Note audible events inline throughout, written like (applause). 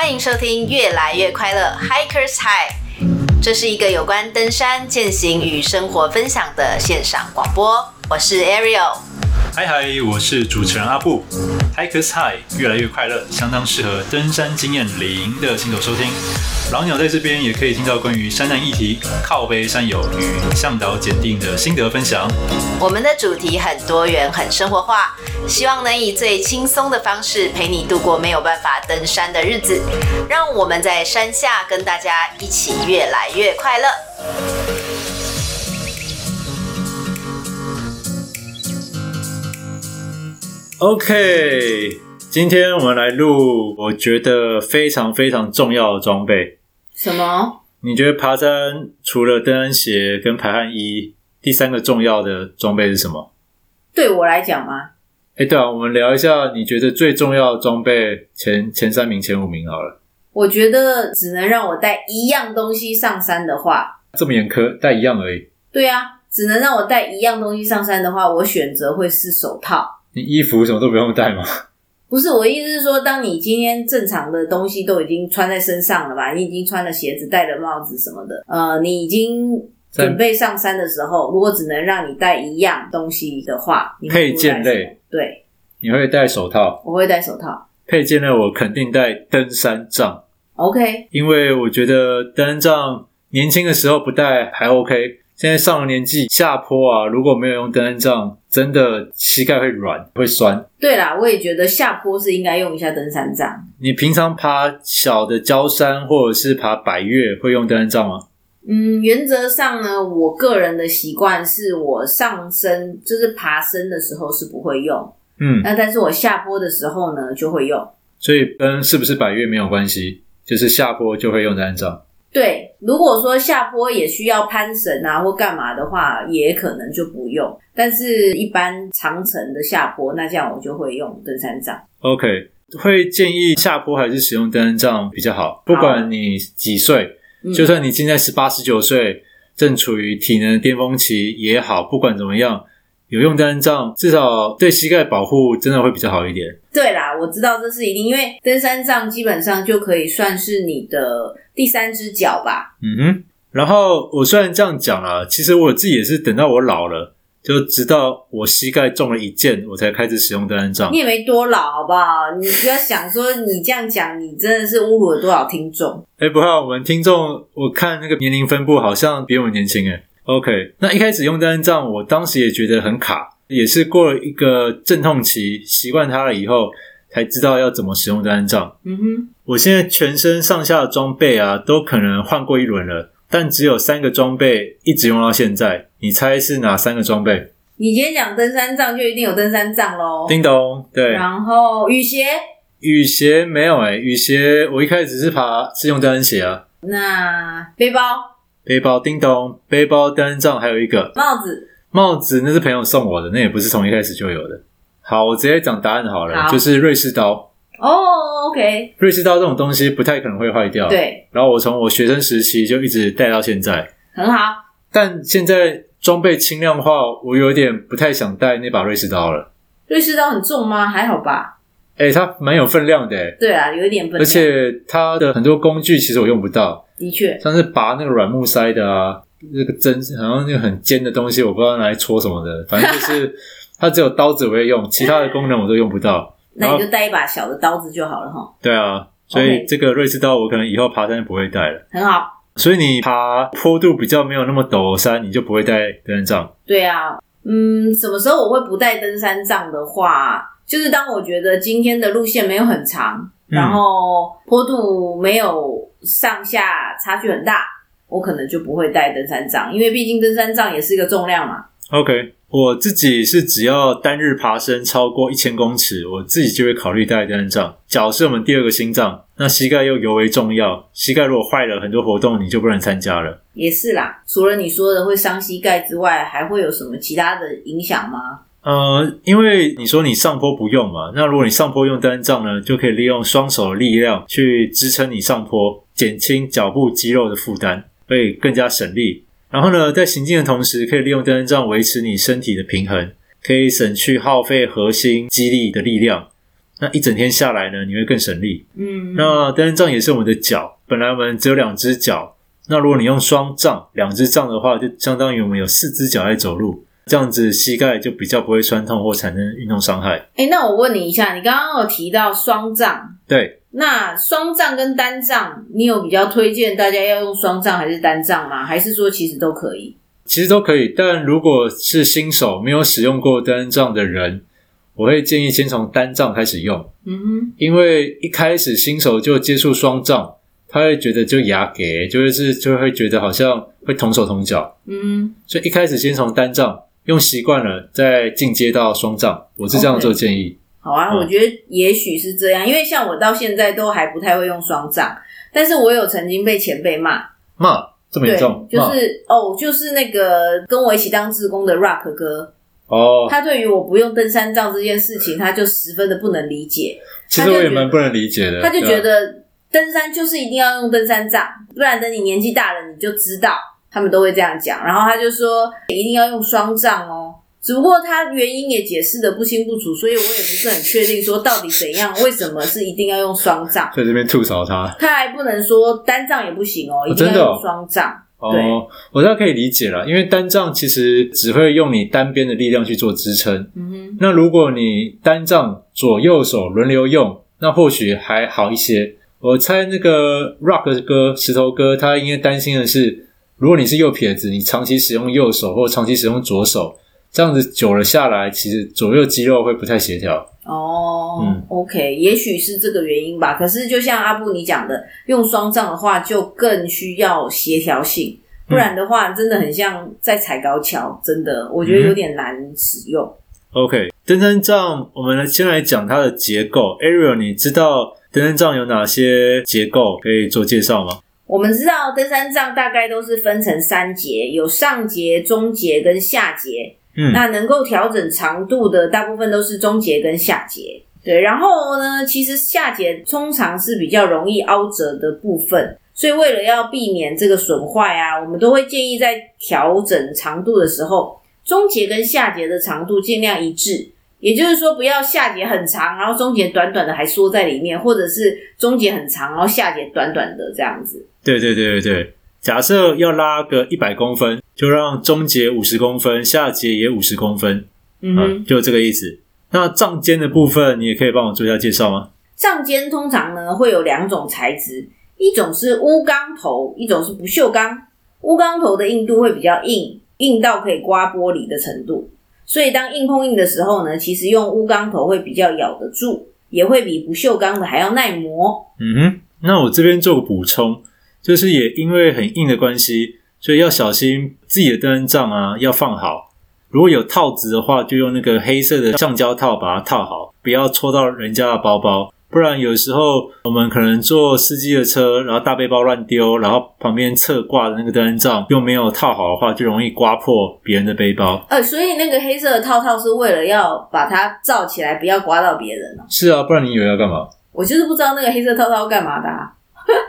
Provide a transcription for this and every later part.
欢迎收听《越来越快乐 Hikers High》，这是一个有关登山、践行与生活分享的线上广播。我是 Ariel。嗨嗨，我是主持人阿布。Hikers High 越来越快乐，相当适合登山经验零的新手收听。老鸟在这边也可以听到关于山难议题、靠背山友与向导检定的心得分享。我们的主题很多元、很生活化，希望能以最轻松的方式陪你度过没有办法登山的日子。让我们在山下跟大家一起越来越快乐。OK，今天我们来录我觉得非常非常重要的装备。什么？你觉得爬山除了登山鞋跟排汗衣，第三个重要的装备是什么？对我来讲吗？哎，对啊，我们聊一下你觉得最重要的装备前前三名、前五名好了。我觉得只能让我带一样东西上山的话，这么严苛，带一样而已。对啊，只能让我带一样东西上山的话，我选择会是手套。你衣服什么都不用带吗？不是，我意思是说，当你今天正常的东西都已经穿在身上了吧？你已经穿了鞋子、戴了帽子什么的，呃，你已经准备上山的时候，如果只能让你带一样东西的话？配件类，对，你会戴手套？我会戴手套。配件类，我肯定带登山杖。OK，因为我觉得登山杖年轻的时候不戴还 OK。现在上了年纪，下坡啊，如果没有用登山杖，真的膝盖会软，会酸。对啦，我也觉得下坡是应该用一下登山杖。你平常爬小的郊山或者是爬百岳，会用登山杖吗？嗯，原则上呢，我个人的习惯是我上升，就是爬升的时候是不会用。嗯，那但是我下坡的时候呢，就会用。所以跟是不是百岳没有关系，就是下坡就会用登山杖。对，如果说下坡也需要攀绳啊或干嘛的话，也可能就不用。但是，一般长程的下坡，那这样我就会用登山杖。OK，会建议下坡还是使用登山杖比较好。不管你几岁，就算你现在十八、十九岁，正处于体能巅峰期也好，不管怎么样。有用登山杖，至少对膝盖保护真的会比较好一点。对啦，我知道这是一定，因为登山杖基本上就可以算是你的第三只脚吧。嗯哼。然后我虽然这样讲啦，其实我自己也是等到我老了，就直到我膝盖中了一箭，我才开始使用登山杖。你也没多老，好不好？你不要想说你这样讲，你真的是侮辱了多少听众？哎，不怕，我们听众我看那个年龄分布好像比我们年轻哎。OK，那一开始用登山杖，我当时也觉得很卡，也是过了一个阵痛期，习惯它了以后，才知道要怎么使用登山杖。嗯哼，我现在全身上下的装备啊，都可能换过一轮了，但只有三个装备一直用到现在。你猜是哪三个装备？你今天讲登山杖，就一定有登山杖喽。叮咚，对。然后雨鞋，雨鞋没有哎，雨鞋我一开始是爬是用登山鞋啊。那背包？背包叮咚，背包登山杖，还有一个帽子。帽子那是朋友送我的，那也不是从一开始就有的。好，我直接讲答案好了，好就是瑞士刀。哦、oh，OK。瑞士刀这种东西不太可能会坏掉。对。然后我从我学生时期就一直带到现在。很好。但现在装备轻量化，我有点不太想带那把瑞士刀了。瑞士刀很重吗？还好吧。哎、欸，它蛮有分量的。对啊，有一点分量。而且它的很多工具其实我用不到。的确，像是拔那个软木塞的啊，那个针好像那个很尖的东西，我不知道拿来戳什么的。反正就是 (laughs) 它只有刀子我会用，其他的功能我都用不到。那你就带一把小的刀子就好了哈。对啊，所以这个瑞士刀我可能以后爬山不会带了。很好。所以你爬坡度比较没有那么陡的山，你就不会带登山杖。对啊，嗯，什么时候我会不带登山杖的话，就是当我觉得今天的路线没有很长。然后坡度没有上下差距很大，我可能就不会带登山杖，因为毕竟登山杖也是一个重量嘛。OK，我自己是只要单日爬升超过一千公尺，我自己就会考虑带登山杖。脚是我们第二个心脏，那膝盖又尤为重要，膝盖如果坏了，很多活动你就不能参加了。也是啦，除了你说的会伤膝盖之外，还会有什么其他的影响吗？呃，因为你说你上坡不用嘛，那如果你上坡用登山杖呢，就可以利用双手的力量去支撑你上坡，减轻脚部肌肉的负担，会更加省力。然后呢，在行进的同时，可以利用登山杖维持你身体的平衡，可以省去耗费核心肌力的力量。那一整天下来呢，你会更省力。嗯，那登山杖也是我们的脚，本来我们只有两只脚，那如果你用双杖，两只杖的话，就相当于我们有四只脚在走路，这样子膝盖就比较不会酸痛或产生运动伤害。哎，那我问你一下，你刚刚有提到双杖，对。那双杖跟单杖，你有比较推荐大家要用双杖还是单杖吗？还是说其实都可以？其实都可以，但如果是新手没有使用过单杖的人，我会建议先从单杖开始用。嗯哼，因为一开始新手就接触双杖，他会觉得就牙给，就是就会觉得好像会同手同脚。嗯哼，所以一开始先从单杖用习惯了，再进阶到双杖，我是这样做建议。Okay. 好啊，我觉得也许是这样，因为像我到现在都还不太会用双杖，但是我有曾经被前辈骂，骂？这么严重，就是哦，就是那个跟我一起当志工的 Rock 哥。哦，他对于我不用登山杖这件事情，他就十分的不能理解。其实我也蛮不能理解的，他就觉得登山就是一定要用登山杖，不然等你年纪大了你就知道，他们都会这样讲。然后他就说一定要用双杖哦。只不过他原因也解释的不清不楚，所以我也不是很确定说到底怎样，为什么是一定要用双杖？在这边吐槽他，他还不能说单杖也不行哦，一定要用双杖。哦，我大概可以理解了，因为单杖其实只会用你单边的力量去做支撑。嗯哼，那如果你单杖左右手轮流用，那或许还好一些。我猜那个 Rock 哥、石头哥，他应该担心的是，如果你是右撇子，你长期使用右手或长期使用左手。这样子久了下来，其实左右肌肉会不太协调。哦，嗯，OK，也许是这个原因吧。可是就像阿布你讲的，用双杖的话就更需要协调性，不然的话真的很像在踩高跷，真的我觉得有点难使用。嗯、OK，登山杖，我们来先来讲它的结构。Ariel，你知道登山杖有哪些结构可以做介绍吗？我们知道登山杖大概都是分成三节，有上节、中节跟下节。嗯，那能够调整长度的大部分都是中节跟下节，对。然后呢，其实下节通常是比较容易凹折的部分，所以为了要避免这个损坏啊，我们都会建议在调整长度的时候，中节跟下节的长度尽量一致。也就是说，不要下节很长，然后中节短短的还缩在里面，或者是中节很长，然后下节短短的这样子。对对对对对。假设要拉个一百公分，就让中节五十公分，下节也五十公分，嗯就这个意思。那杖尖的部分，你也可以帮我做一下介绍吗？杖尖通常呢会有两种材质，一种是钨钢头，一种是不锈钢。钨钢头的硬度会比较硬，硬到可以刮玻璃的程度。所以当硬碰硬的时候呢，其实用钨钢头会比较咬得住，也会比不锈钢的还要耐磨。嗯哼，那我这边做个补充。就是也因为很硬的关系，所以要小心自己的登山杖啊，要放好。如果有套子的话，就用那个黑色的橡胶套把它套好，不要戳到人家的包包。不然有时候我们可能坐司机的车，然后大背包乱丢，然后旁边侧挂的那个登山杖又没有套好的话，就容易刮破别人的背包。呃，所以那个黑色的套套是为了要把它罩起来，不要刮到别人哦。是啊，不然你以为要干嘛？我就是不知道那个黑色套套要干嘛的啊。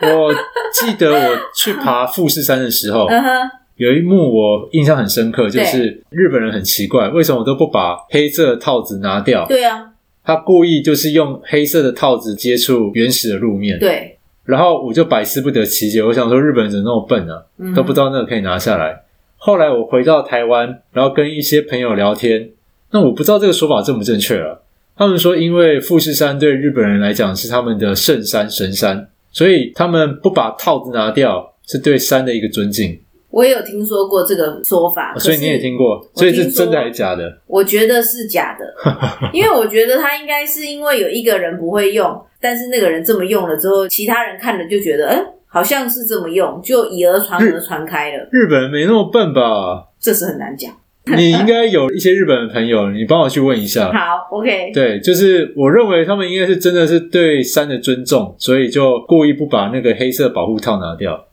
我记得我去爬富士山的时候，(laughs) 有一幕我印象很深刻，就是日本人很奇怪，为什么都不把黑色的套子拿掉？对啊，他故意就是用黑色的套子接触原始的路面。对，然后我就百思不得其解，我想说日本人怎么那么笨呢？都不知道那个可以拿下来。后来我回到台湾，然后跟一些朋友聊天，那我不知道这个说法正不正确了。他们说，因为富士山对日本人来讲是他们的圣山神山。所以他们不把套子拿掉，是对山的一个尊敬。我也有听说过这个说法，所以你也听过，所以是真的还是假的？我觉得是假的，(laughs) 因为我觉得他应该是因为有一个人不会用，但是那个人这么用了之后，其他人看了就觉得，哎，好像是这么用，就以讹传讹传开了。日本人没那么笨吧？这是很难讲。(laughs) 你应该有一些日本的朋友，你帮我去问一下。(laughs) 好，OK。对，就是我认为他们应该是真的是对山的尊重，所以就故意不把那个黑色保护套拿掉。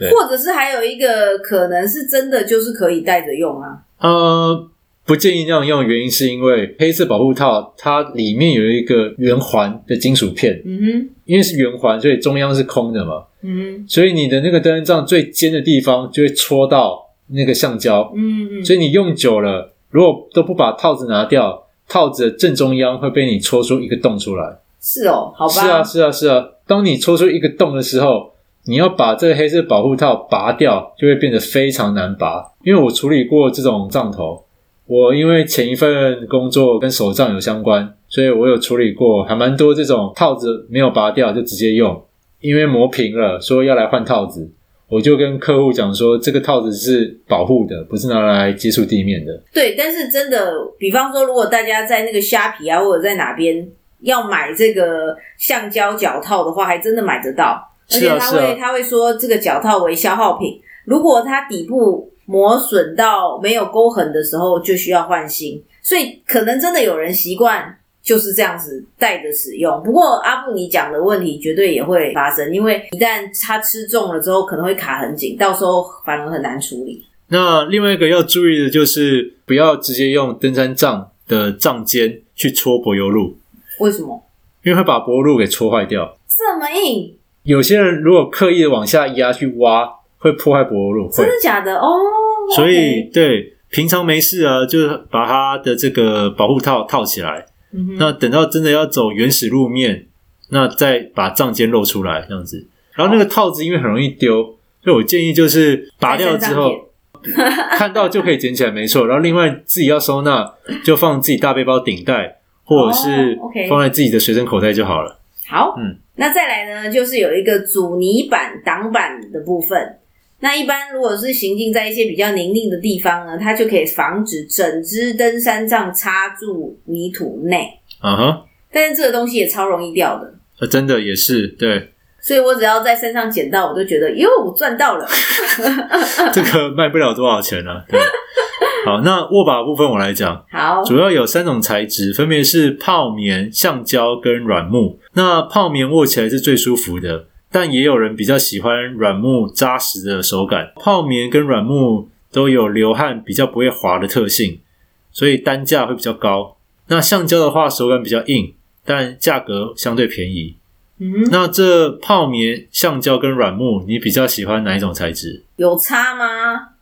对，或者是还有一个可能是真的就是可以带着用啊。呃，不建议那样用，原因是因为黑色保护套它里面有一个圆环的金属片。嗯哼。因为是圆环，所以中央是空的嘛。嗯哼。所以你的那个登山杖最尖的地方就会戳到。那个橡胶，嗯嗯，所以你用久了，如果都不把套子拿掉，套子的正中央会被你戳出一个洞出来。是哦，好吧。是啊，是啊，是啊。当你戳出一个洞的时候，你要把这个黑色保护套拔掉，就会变得非常难拔。因为我处理过这种杖头，我因为前一份工作跟手杖有相关，所以我有处理过，还蛮多这种套子没有拔掉就直接用，因为磨平了，说要来换套子，我就跟客户讲说，这个套子是保护的，不是拿来接触地面的。对，但是真的，比方说，如果大家在那个虾皮啊，或者在哪边要买这个橡胶脚套的话，还真的买得到。而且他会，他会说这个脚套为消耗品，如果它底部磨损到没有沟痕的时候，就需要换新。所以可能真的有人习惯就是这样子戴着使用。不过阿布你讲的问题绝对也会发生，因为一旦它吃重了之后，可能会卡很紧，到时候反而很难处理。那另外一个要注意的就是，不要直接用登山杖的杖尖去戳柏油路。为什么？因为会把柏油路给戳坏掉。这么硬？有些人如果刻意的往下压去挖，会破坏柏油路。真的假的哦？所以对，平常没事啊，就是把它的这个保护套套起来。嗯、哼那等到真的要走原始路面，那再把杖尖露出来这样子。然后那个套子因为很容易丢，所以我建议就是拔掉之后，(laughs) 看到就可以捡起来，没错。然后另外自己要收纳，就放自己大背包顶袋，或者是放在自己的随身口袋就好了。好，嗯。那再来呢，就是有一个阻泥板挡板的部分。那一般如果是行进在一些比较泥泞的地方呢，它就可以防止整只登山杖插入泥土内。啊哈、uh-huh. 但是这个东西也超容易掉的。呃，真的也是对。所以我只要在山上捡到，我都觉得哟，我赚到了。(laughs) 这个卖不了多少钱啊。对 (laughs) 好，那握把部分我来讲。好，主要有三种材质，分别是泡棉、橡胶跟软木。那泡棉握起来是最舒服的，但也有人比较喜欢软木扎实的手感。泡棉跟软木都有流汗比较不会滑的特性，所以单价会比较高。那橡胶的话，手感比较硬，但价格相对便宜。嗯，那这泡棉、橡胶跟软木，你比较喜欢哪一种材质？有差吗？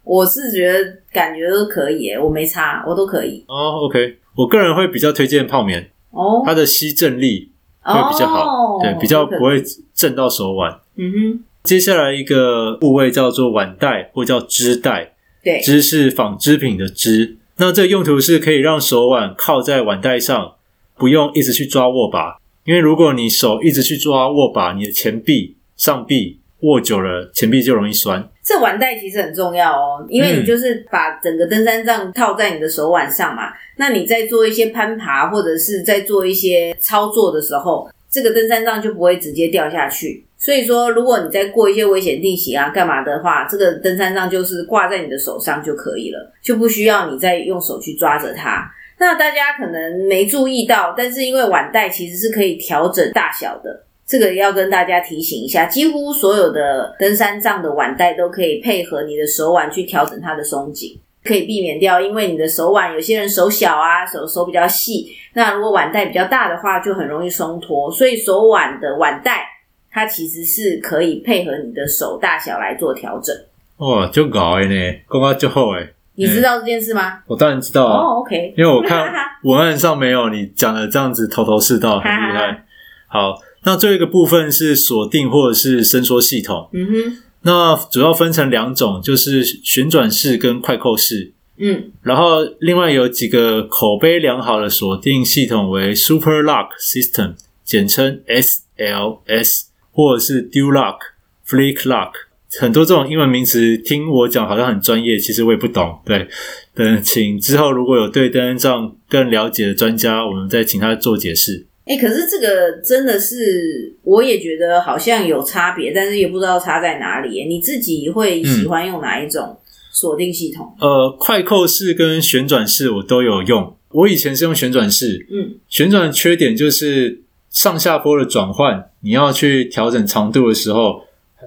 我是觉得感觉都可以耶，我没差，我都可以。哦，OK，我个人会比较推荐泡棉，哦，它的吸震力会比较好，哦、对，比较不会震到手腕。嗯哼，接下来一个部位叫做腕带或叫织带，对，织是纺织品的织。那这个用途是可以让手腕靠在腕带上，不用一直去抓握把，因为如果你手一直去抓握把，你的前臂、上臂握久了，前臂就容易酸。这腕带其实很重要哦，因为你就是把整个登山杖套在你的手腕上嘛。嗯、那你在做一些攀爬或者是在做一些操作的时候，这个登山杖就不会直接掉下去。所以说，如果你在过一些危险地形啊、干嘛的话，这个登山杖就是挂在你的手上就可以了，就不需要你再用手去抓着它。那大家可能没注意到，但是因为腕带其实是可以调整大小的。这个要跟大家提醒一下，几乎所有的登山杖的腕带都可以配合你的手腕去调整它的松紧，可以避免掉，因为你的手腕有些人手小啊，手手比较细，那如果腕带比较大的话，就很容易松脱。所以手腕的腕带它其实是可以配合你的手大小来做调整。哇，就搞诶呢，刚刚就好诶。你知道这件事吗？我当然知道啊。哦，OK，因为我看 (laughs) 文案上没有你讲的这样子头头是道，很厉害。(laughs) 好。那最后一个部分是锁定或者是伸缩系统。嗯哼。那主要分成两种，就是旋转式跟快扣式。嗯。然后另外有几个口碑良好的锁定系统为 Super Lock System，简称 SLS，或者是 Dual Lock、Flick Lock。很多这种英文名词听我讲好像很专业，其实我也不懂。对，等请之后如果有对登山杖更了解的专家，我们再请他做解释。哎、欸，可是这个真的是，我也觉得好像有差别，但是也不知道差在哪里。你自己会喜欢用哪一种锁定系统？嗯、呃，快扣式跟旋转式我都有用。我以前是用旋转式，嗯，旋转的缺点就是上下坡的转换，你要去调整长度的时候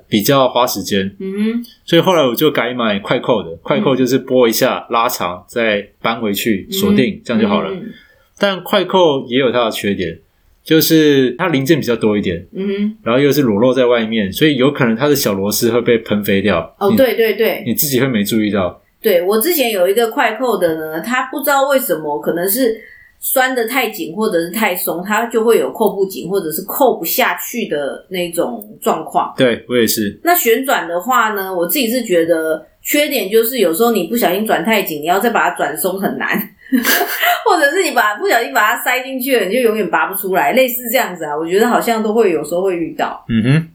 比较花时间。嗯哼，所以后来我就改买快扣的，快扣就是拨一下拉长，再扳回去锁定，嗯、这样就好了。嗯、但快扣也有它的缺点。就是它零件比较多一点，嗯哼，然后又是裸露在外面，所以有可能它的小螺丝会被喷飞掉。哦，对对对，你自己会没注意到。对，我之前有一个快扣的呢，它不知道为什么，可能是拴的太紧或者是太松，它就会有扣不紧或者是扣不下去的那种状况。对，我也是。那旋转的话呢，我自己是觉得缺点就是有时候你不小心转太紧，你要再把它转松很难，(laughs) 或者是你把不小心把它塞进去了，你就永远拔不出来，类似这样子啊。我觉得好像都会有时候会遇到。嗯哼，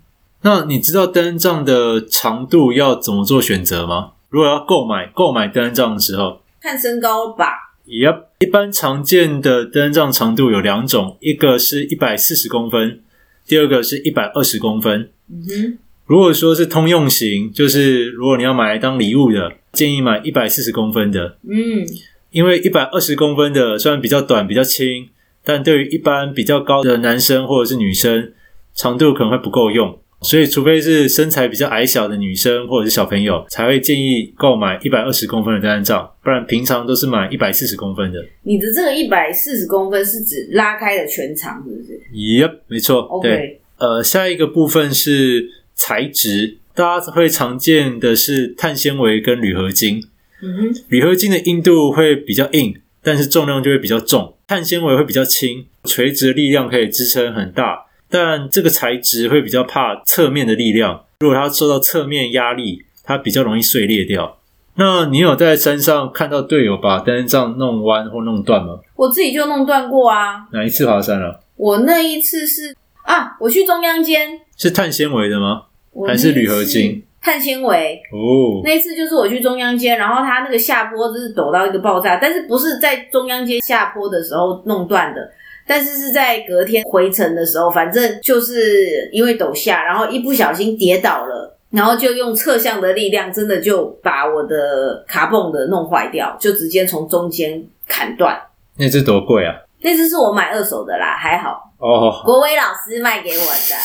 那你知道登山杖的长度要怎么做选择吗？如果要购买购买登山杖的时候，看身高吧。Yep，一般常见的登山杖长度有两种，一个是一百四十公分，第二个是一百二十公分。嗯哼，如果说是通用型，就是如果你要买来当礼物的，建议买一百四十公分的。嗯，因为一百二十公分的虽然比较短、比较轻，但对于一般比较高的男生或者是女生，长度可能会不够用。所以，除非是身材比较矮小的女生或者是小朋友，才会建议购买一百二十公分的登山杖，不然平常都是买一百四十公分的。你的这个一百四十公分是指拉开的全长，是不是？Yep，没错。OK。对，呃，下一个部分是材质，大家会常见的是碳纤维跟铝合金。嗯哼，铝合金的硬度会比较硬，但是重量就会比较重；碳纤维会比较轻，垂直的力量可以支撑很大。但这个材质会比较怕侧面的力量，如果它受到侧面压力，它比较容易碎裂掉。那你有在山上看到队友把登山杖弄弯或弄断吗？我自己就弄断过啊。哪一次爬山了？我那一次是啊，我去中央间，是碳纤维的吗？还是铝合金？碳纤维哦。那一次就是我去中央间，然后它那个下坡就是陡到一个爆炸，但是不是在中央间下坡的时候弄断的。但是是在隔天回程的时候，反正就是因为抖下，然后一不小心跌倒了，然后就用侧向的力量，真的就把我的卡泵的弄坏掉，就直接从中间砍断。那只多贵啊？那只是我买二手的啦，还好哦。国威老师卖给我的。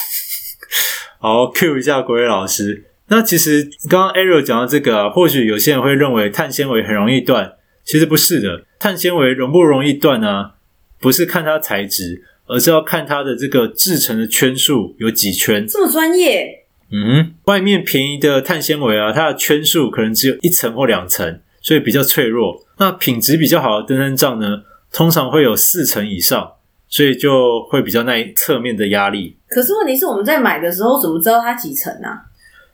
(laughs) 好，Q 一下国威老师。那其实刚刚 Ariel 讲到这个啊，或许有些人会认为碳纤维很容易断，其实不是的。碳纤维容不容易断呢？不是看它材质，而是要看它的这个制成的圈数有几圈。这么专业？嗯，外面便宜的碳纤维啊，它的圈数可能只有一层或两层，所以比较脆弱。那品质比较好的登山杖呢，通常会有四层以上，所以就会比较耐侧面的压力。可是问题是我们在买的时候怎么知道它几层啊？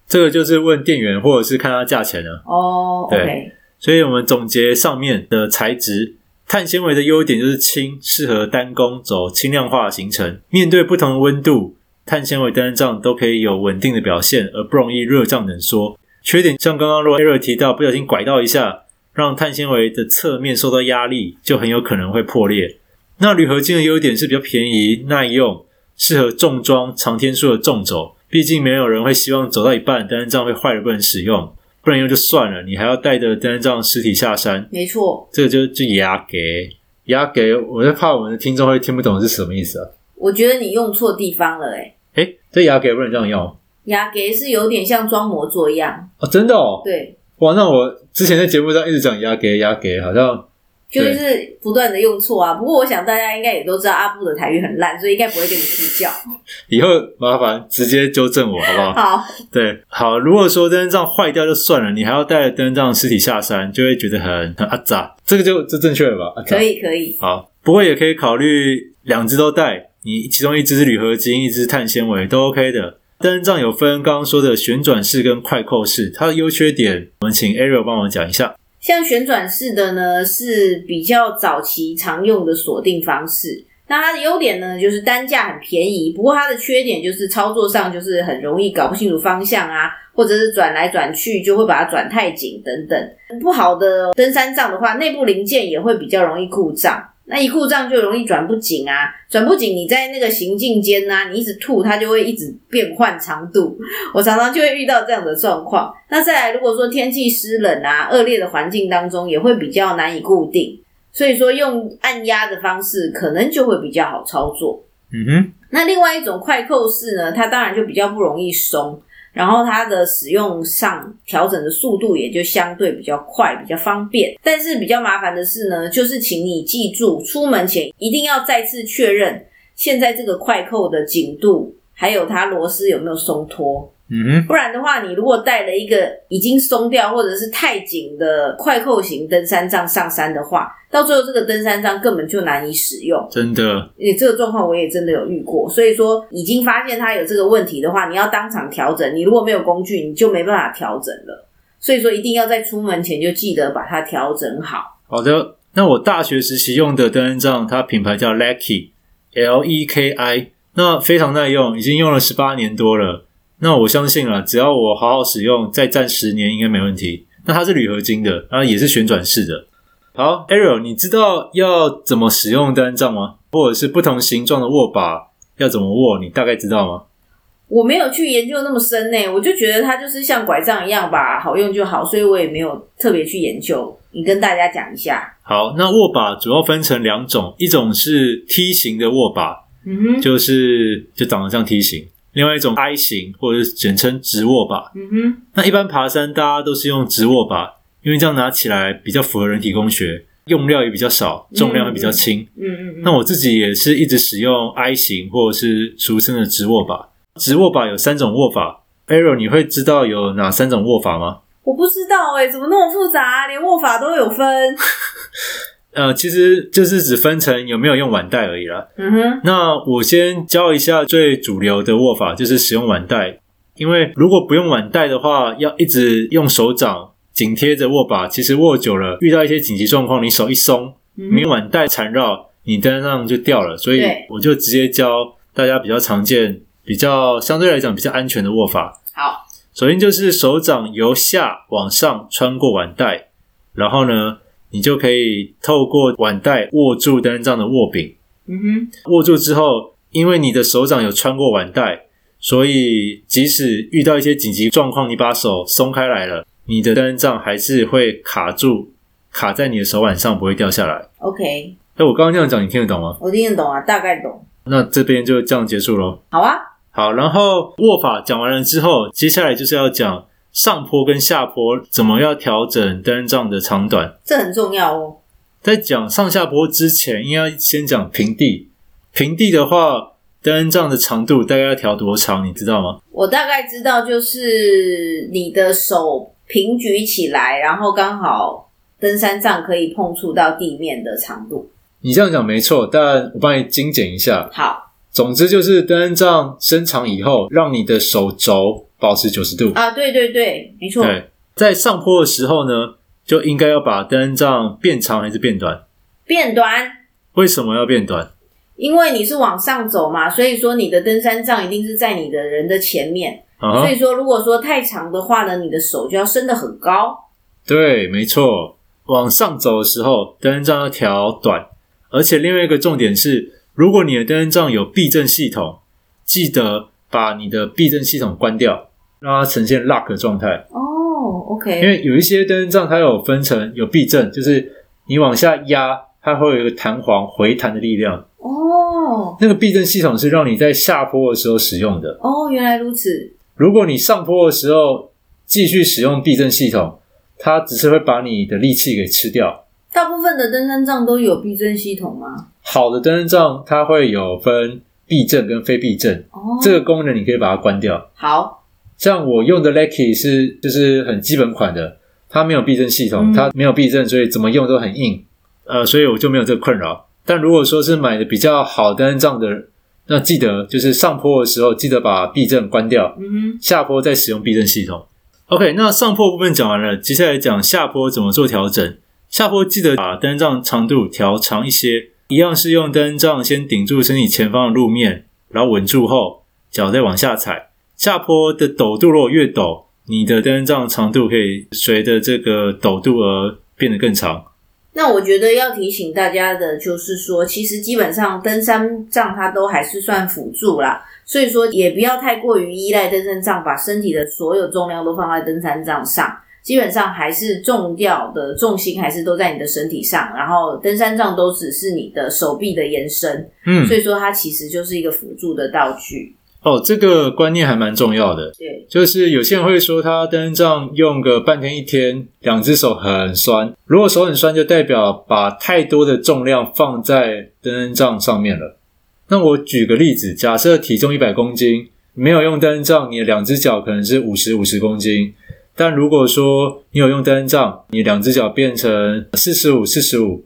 这个就是问店员，或者是看它价钱了。哦，对。所以我们总结上面的材质。碳纤维的优点就是轻，适合单工走轻量化的行程。面对不同的温度，碳纤维登山杖都可以有稳定的表现，而不容易热胀冷缩。缺点像刚刚若艾瑞提到，不小心拐到一下，让碳纤维的侧面受到压力，就很有可能会破裂。那铝合金的优点是比较便宜、耐用，适合重装、长天数的重走。毕竟没有人会希望走到一半登山杖会坏了不能使用。不能用就算了，你还要带着登山杖尸体下山。没错，这个就就牙给牙给，我就怕我们的听众会听不懂是什么意思啊？我觉得你用错地方了、欸，诶诶这牙给不能这样用。牙给是有点像装模作样哦，真的哦。对，哇，那我之前在节目上一直讲牙给牙给，好像。就是不断的用错啊，不过我想大家应该也都知道阿布的台语很烂，所以应该不会跟你计较。(laughs) 以后麻烦直接纠正我好不好？好，对，好。如果说登山杖坏掉就算了，你还要带着登山杖尸体下山，就会觉得很很阿杂。这个就这正确了吧？可以可以。好，不过也可以考虑两只都带，你其中一只是铝合金，一只是碳纤维都 OK 的。登山杖有分刚刚说的旋转式跟快扣式，它的优缺点，我们请 Ariel 帮忙讲一下。像旋转式的呢，是比较早期常用的锁定方式。那它的优点呢，就是单价很便宜。不过它的缺点就是操作上就是很容易搞不清楚方向啊，或者是转来转去就会把它转太紧等等。不好的登山杖的话，内部零件也会比较容易故障。那一故障就容易转不紧啊，转不紧，你在那个行进间呢、啊，你一直吐，它就会一直变换长度。我常常就会遇到这样的状况。那再来，如果说天气湿冷啊，恶劣的环境当中，也会比较难以固定。所以说，用按压的方式，可能就会比较好操作。嗯哼。那另外一种快扣式呢，它当然就比较不容易松。然后它的使用上调整的速度也就相对比较快，比较方便。但是比较麻烦的是呢，就是请你记住，出门前一定要再次确认现在这个快扣的紧度，还有它螺丝有没有松脱。嗯哼，不然的话，你如果带了一个已经松掉或者是太紧的快扣型登山杖上山的话，到最后这个登山杖根本就难以使用。真的，你这个状况我也真的有遇过，所以说已经发现它有这个问题的话，你要当场调整。你如果没有工具，你就没办法调整了。所以说一定要在出门前就记得把它调整好。好的，那我大学时期用的登山杖，它品牌叫 Leki，L E K I，那非常耐用，已经用了十八年多了。那我相信啊，只要我好好使用，再战十年应该没问题。那它是铝合金的，然后也是旋转式的。好，Ariel，你知道要怎么使用登山杖吗？或者是不同形状的握把要怎么握？你大概知道吗？我没有去研究那么深呢，我就觉得它就是像拐杖一样吧，好用就好，所以我也没有特别去研究。你跟大家讲一下。好，那握把主要分成两种，一种是梯形的握把，嗯哼，就是就长得像梯形。另外一种 I 型，或者是简称直握把。嗯哼，那一般爬山大家都是用直握把，因为这样拿起来比较符合人体工学，用料也比较少，重量也比较轻。嗯嗯，嗯，嗯。那我自己也是一直使用 I 型，或者是俗称的直握把。直握把有三种握法，Arrow 你会知道有哪三种握法吗？我不知道哎、欸，怎么那么复杂啊？连握法都有分。(laughs) 呃，其实就是只分成有没有用腕带而已啦。嗯哼，那我先教一下最主流的握法，就是使用腕带。因为如果不用腕带的话，要一直用手掌紧贴着握把，其实握久了，遇到一些紧急状况，你手一松，没有腕带缠绕，你登山杖就掉了。所以我就直接教大家比较常见、比较相对来讲比较安全的握法。好，首先就是手掌由下往上穿过腕带，然后呢，你就可以透过腕带握住登山杖的握柄。嗯哼，握住之后，因为你的手掌有穿过腕带，所以即使遇到一些紧急状况，你把手松开来了，你的登山杖还是会卡住，卡在你的手腕上，不会掉下来。OK。那我刚刚这样讲，你听得懂吗？我听得懂啊，大概懂。那这边就这样结束喽。好啊。好，然后握法讲完了之后，接下来就是要讲。上坡跟下坡怎么要调整登山杖的长短？这很重要哦。在讲上下坡之前，应该先讲平地。平地的话，登山杖的长度大概要调多长？你知道吗？我大概知道，就是你的手平举起来，然后刚好登山杖可以碰触到地面的长度。你这样讲没错，但我帮你精简一下。好，总之就是登山杖伸长以后，让你的手肘。保持九十度啊，对对对，没错。对，在上坡的时候呢，就应该要把登山杖变长还是变短？变短。为什么要变短？因为你是往上走嘛，所以说你的登山杖一定是在你的人的前面。Uh-huh. 所以说，如果说太长的话呢，你的手就要伸得很高。对，没错。往上走的时候，登山杖要调短。而且另外一个重点是，如果你的登山杖有避震系统，记得把你的避震系统关掉。让它呈现 lock 的状态哦，OK。因为有一些登山杖它有分成有避震，就是你往下压，它会有一个弹簧回弹的力量哦。那个避震系统是让你在下坡的时候使用的哦。原来如此。如果你上坡的时候继续使用避震系统，它只是会把你的力气给吃掉。大部分的登山杖都有避震系统吗？好的登山杖它会有分避震跟非避震哦。这个功能你可以把它关掉。好。像我用的 Leki 是就是很基本款的，它没有避震系统，它没有避震，所以怎么用都很硬，呃，所以我就没有这个困扰。但如果说是买的比较好登山杖的，那记得就是上坡的时候记得把避震关掉，嗯，下坡再使用避震系统。OK，那上坡部分讲完了，接下来讲下坡怎么做调整。下坡记得把登山杖长度调长一些，一样是用登山杖先顶住身体前方的路面，然后稳住后，脚再往下踩。下坡的陡度如果越陡，你的登山杖长度可以随着这个陡度而变得更长。那我觉得要提醒大家的就是说，其实基本上登山杖它都还是算辅助啦，所以说也不要太过于依赖登山杖，把身体的所有重量都放在登山杖上。基本上还是重要的重心还是都在你的身体上，然后登山杖都只是你的手臂的延伸。嗯，所以说它其实就是一个辅助的道具。哦，这个观念还蛮重要的。对，就是有些人会说，他登山杖用个半天一天，两只手很酸。如果手很酸，就代表把太多的重量放在登山杖上面了。那我举个例子，假设体重一百公斤，没有用登山杖，你的两只脚可能是五十五十公斤。但如果说你有用登山杖，你两只脚变成四十五四十五，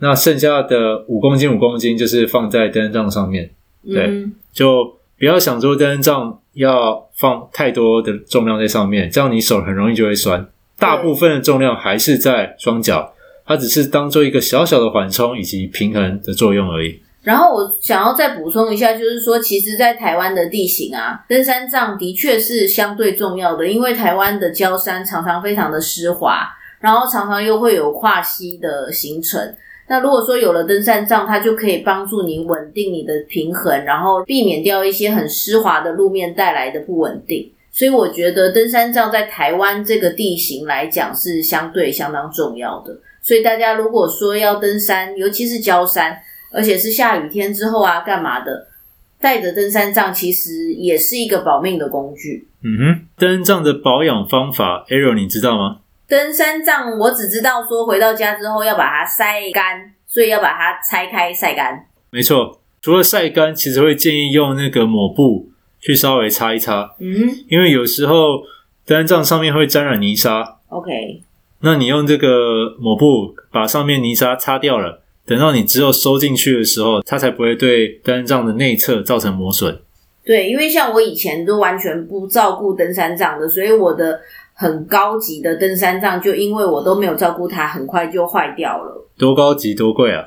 那剩下的五公斤五公斤就是放在登山杖上面。对，嗯、就不要想说登山杖要放太多的重量在上面，这样你手很容易就会酸。大部分的重量还是在双脚，它只是当做一个小小的缓冲以及平衡的作用而已。然后我想要再补充一下，就是说，其实，在台湾的地形啊，登山杖的确是相对重要的，因为台湾的郊山常常非常的湿滑，然后常常又会有跨溪的形成。那如果说有了登山杖，它就可以帮助你稳定你的平衡，然后避免掉一些很湿滑的路面带来的不稳定。所以我觉得登山杖在台湾这个地形来讲是相对相当重要的。所以大家如果说要登山，尤其是郊山，而且是下雨天之后啊，干嘛的？带着登山杖其实也是一个保命的工具。嗯哼，登山杖的保养方法，Ariel 你知道吗？登山杖我只知道说回到家之后要把它晒干，所以要把它拆开晒干。没错，除了晒干，其实会建议用那个抹布去稍微擦一擦。嗯，因为有时候登山杖上面会沾染泥沙。OK，那你用这个抹布把上面泥沙擦掉了。等到你之后收进去的时候，它才不会对登山杖的内侧造成磨损。对，因为像我以前都完全不照顾登山杖的，所以我的很高级的登山杖就因为我都没有照顾它，很快就坏掉了。多高级多贵啊？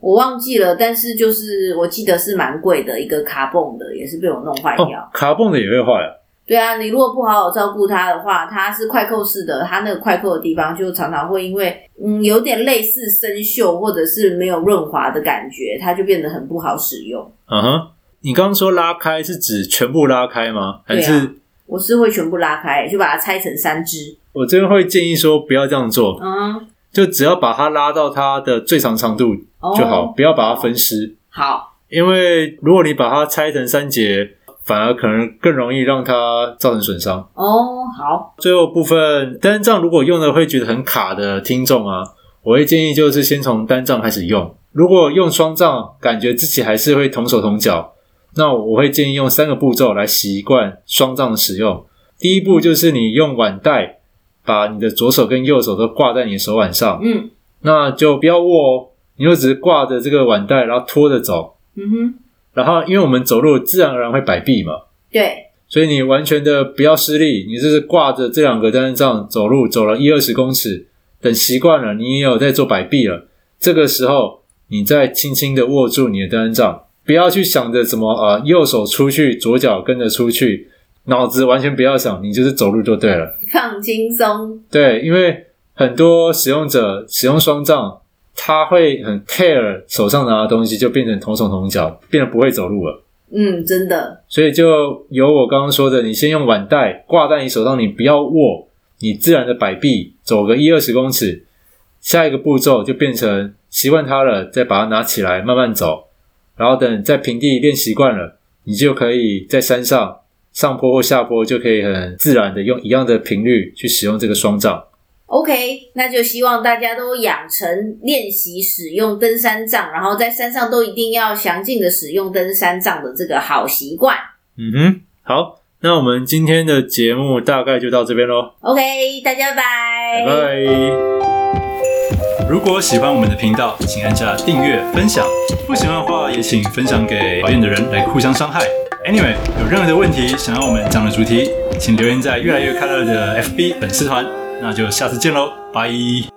我忘记了，但是就是我记得是蛮贵的，一个卡泵的也是被我弄坏掉。哦，卡蹦的也会坏啊？对啊，你如果不好好照顾它的话，它是快扣式的，它那个快扣的地方就常常会因为嗯有点类似生锈或者是没有润滑的感觉，它就变得很不好使用。嗯哼，你刚刚说拉开是指全部拉开吗？还是？啊，我是会全部拉开，就把它拆成三支。我这边会建议说不要这样做，嗯，就只要把它拉到它的最长长度就好，哦，不要把它分尸。好，因为如果你把它拆成三节。反而可能更容易让它造成损伤哦。好，最后部分登山杖如果用的会觉得很卡的听众啊，我会建议就是先从单杖开始用。如果用双杖，感觉自己还是会同手同脚，那我会建议用三个步骤来习惯双杖的使用。第一步就是你用腕带把你的左手跟右手都挂在你的手腕上，嗯，那就不要握哦，你就只是挂着这个腕带，然后拖着走，嗯哼。然后，因为我们走路自然而然会摆臂嘛，对，所以你完全的不要施力，你就是挂着这两个登山杖走路，走了一二十公尺，等习惯了，你也有在做摆臂了，这个时候你再轻轻的握住你的登山杖，不要去想着什么呃右手出去，左脚跟着出去，脑子完全不要想，你就是走路就对了，放轻松。对，因为很多使用者使用双杖。他会很 care 手上拿的东西，就变成同手同脚，变得不会走路了。嗯，真的。所以就有我刚刚说的，你先用腕带挂在你手上，你不要握，你自然的摆臂，走个一二十公尺。下一个步骤就变成习惯它了，再把它拿起来慢慢走，然后等在平地练习惯了，你就可以在山上上坡或下坡就可以很自然的用一样的频率去使用这个双杖。OK，那就希望大家都养成练习使用登山杖，然后在山上都一定要详尽的使用登山杖的这个好习惯。嗯哼，好，那我们今天的节目大概就到这边喽。OK，大家拜拜。拜拜。如果喜欢我们的频道，请按下订阅、分享；不喜欢的话，也请分享给讨厌的人来互相伤害。Anyway，有任何的问题想要我们讲的主题，请留言在越来越快乐的 FB 粉丝团。那就下次见喽，拜。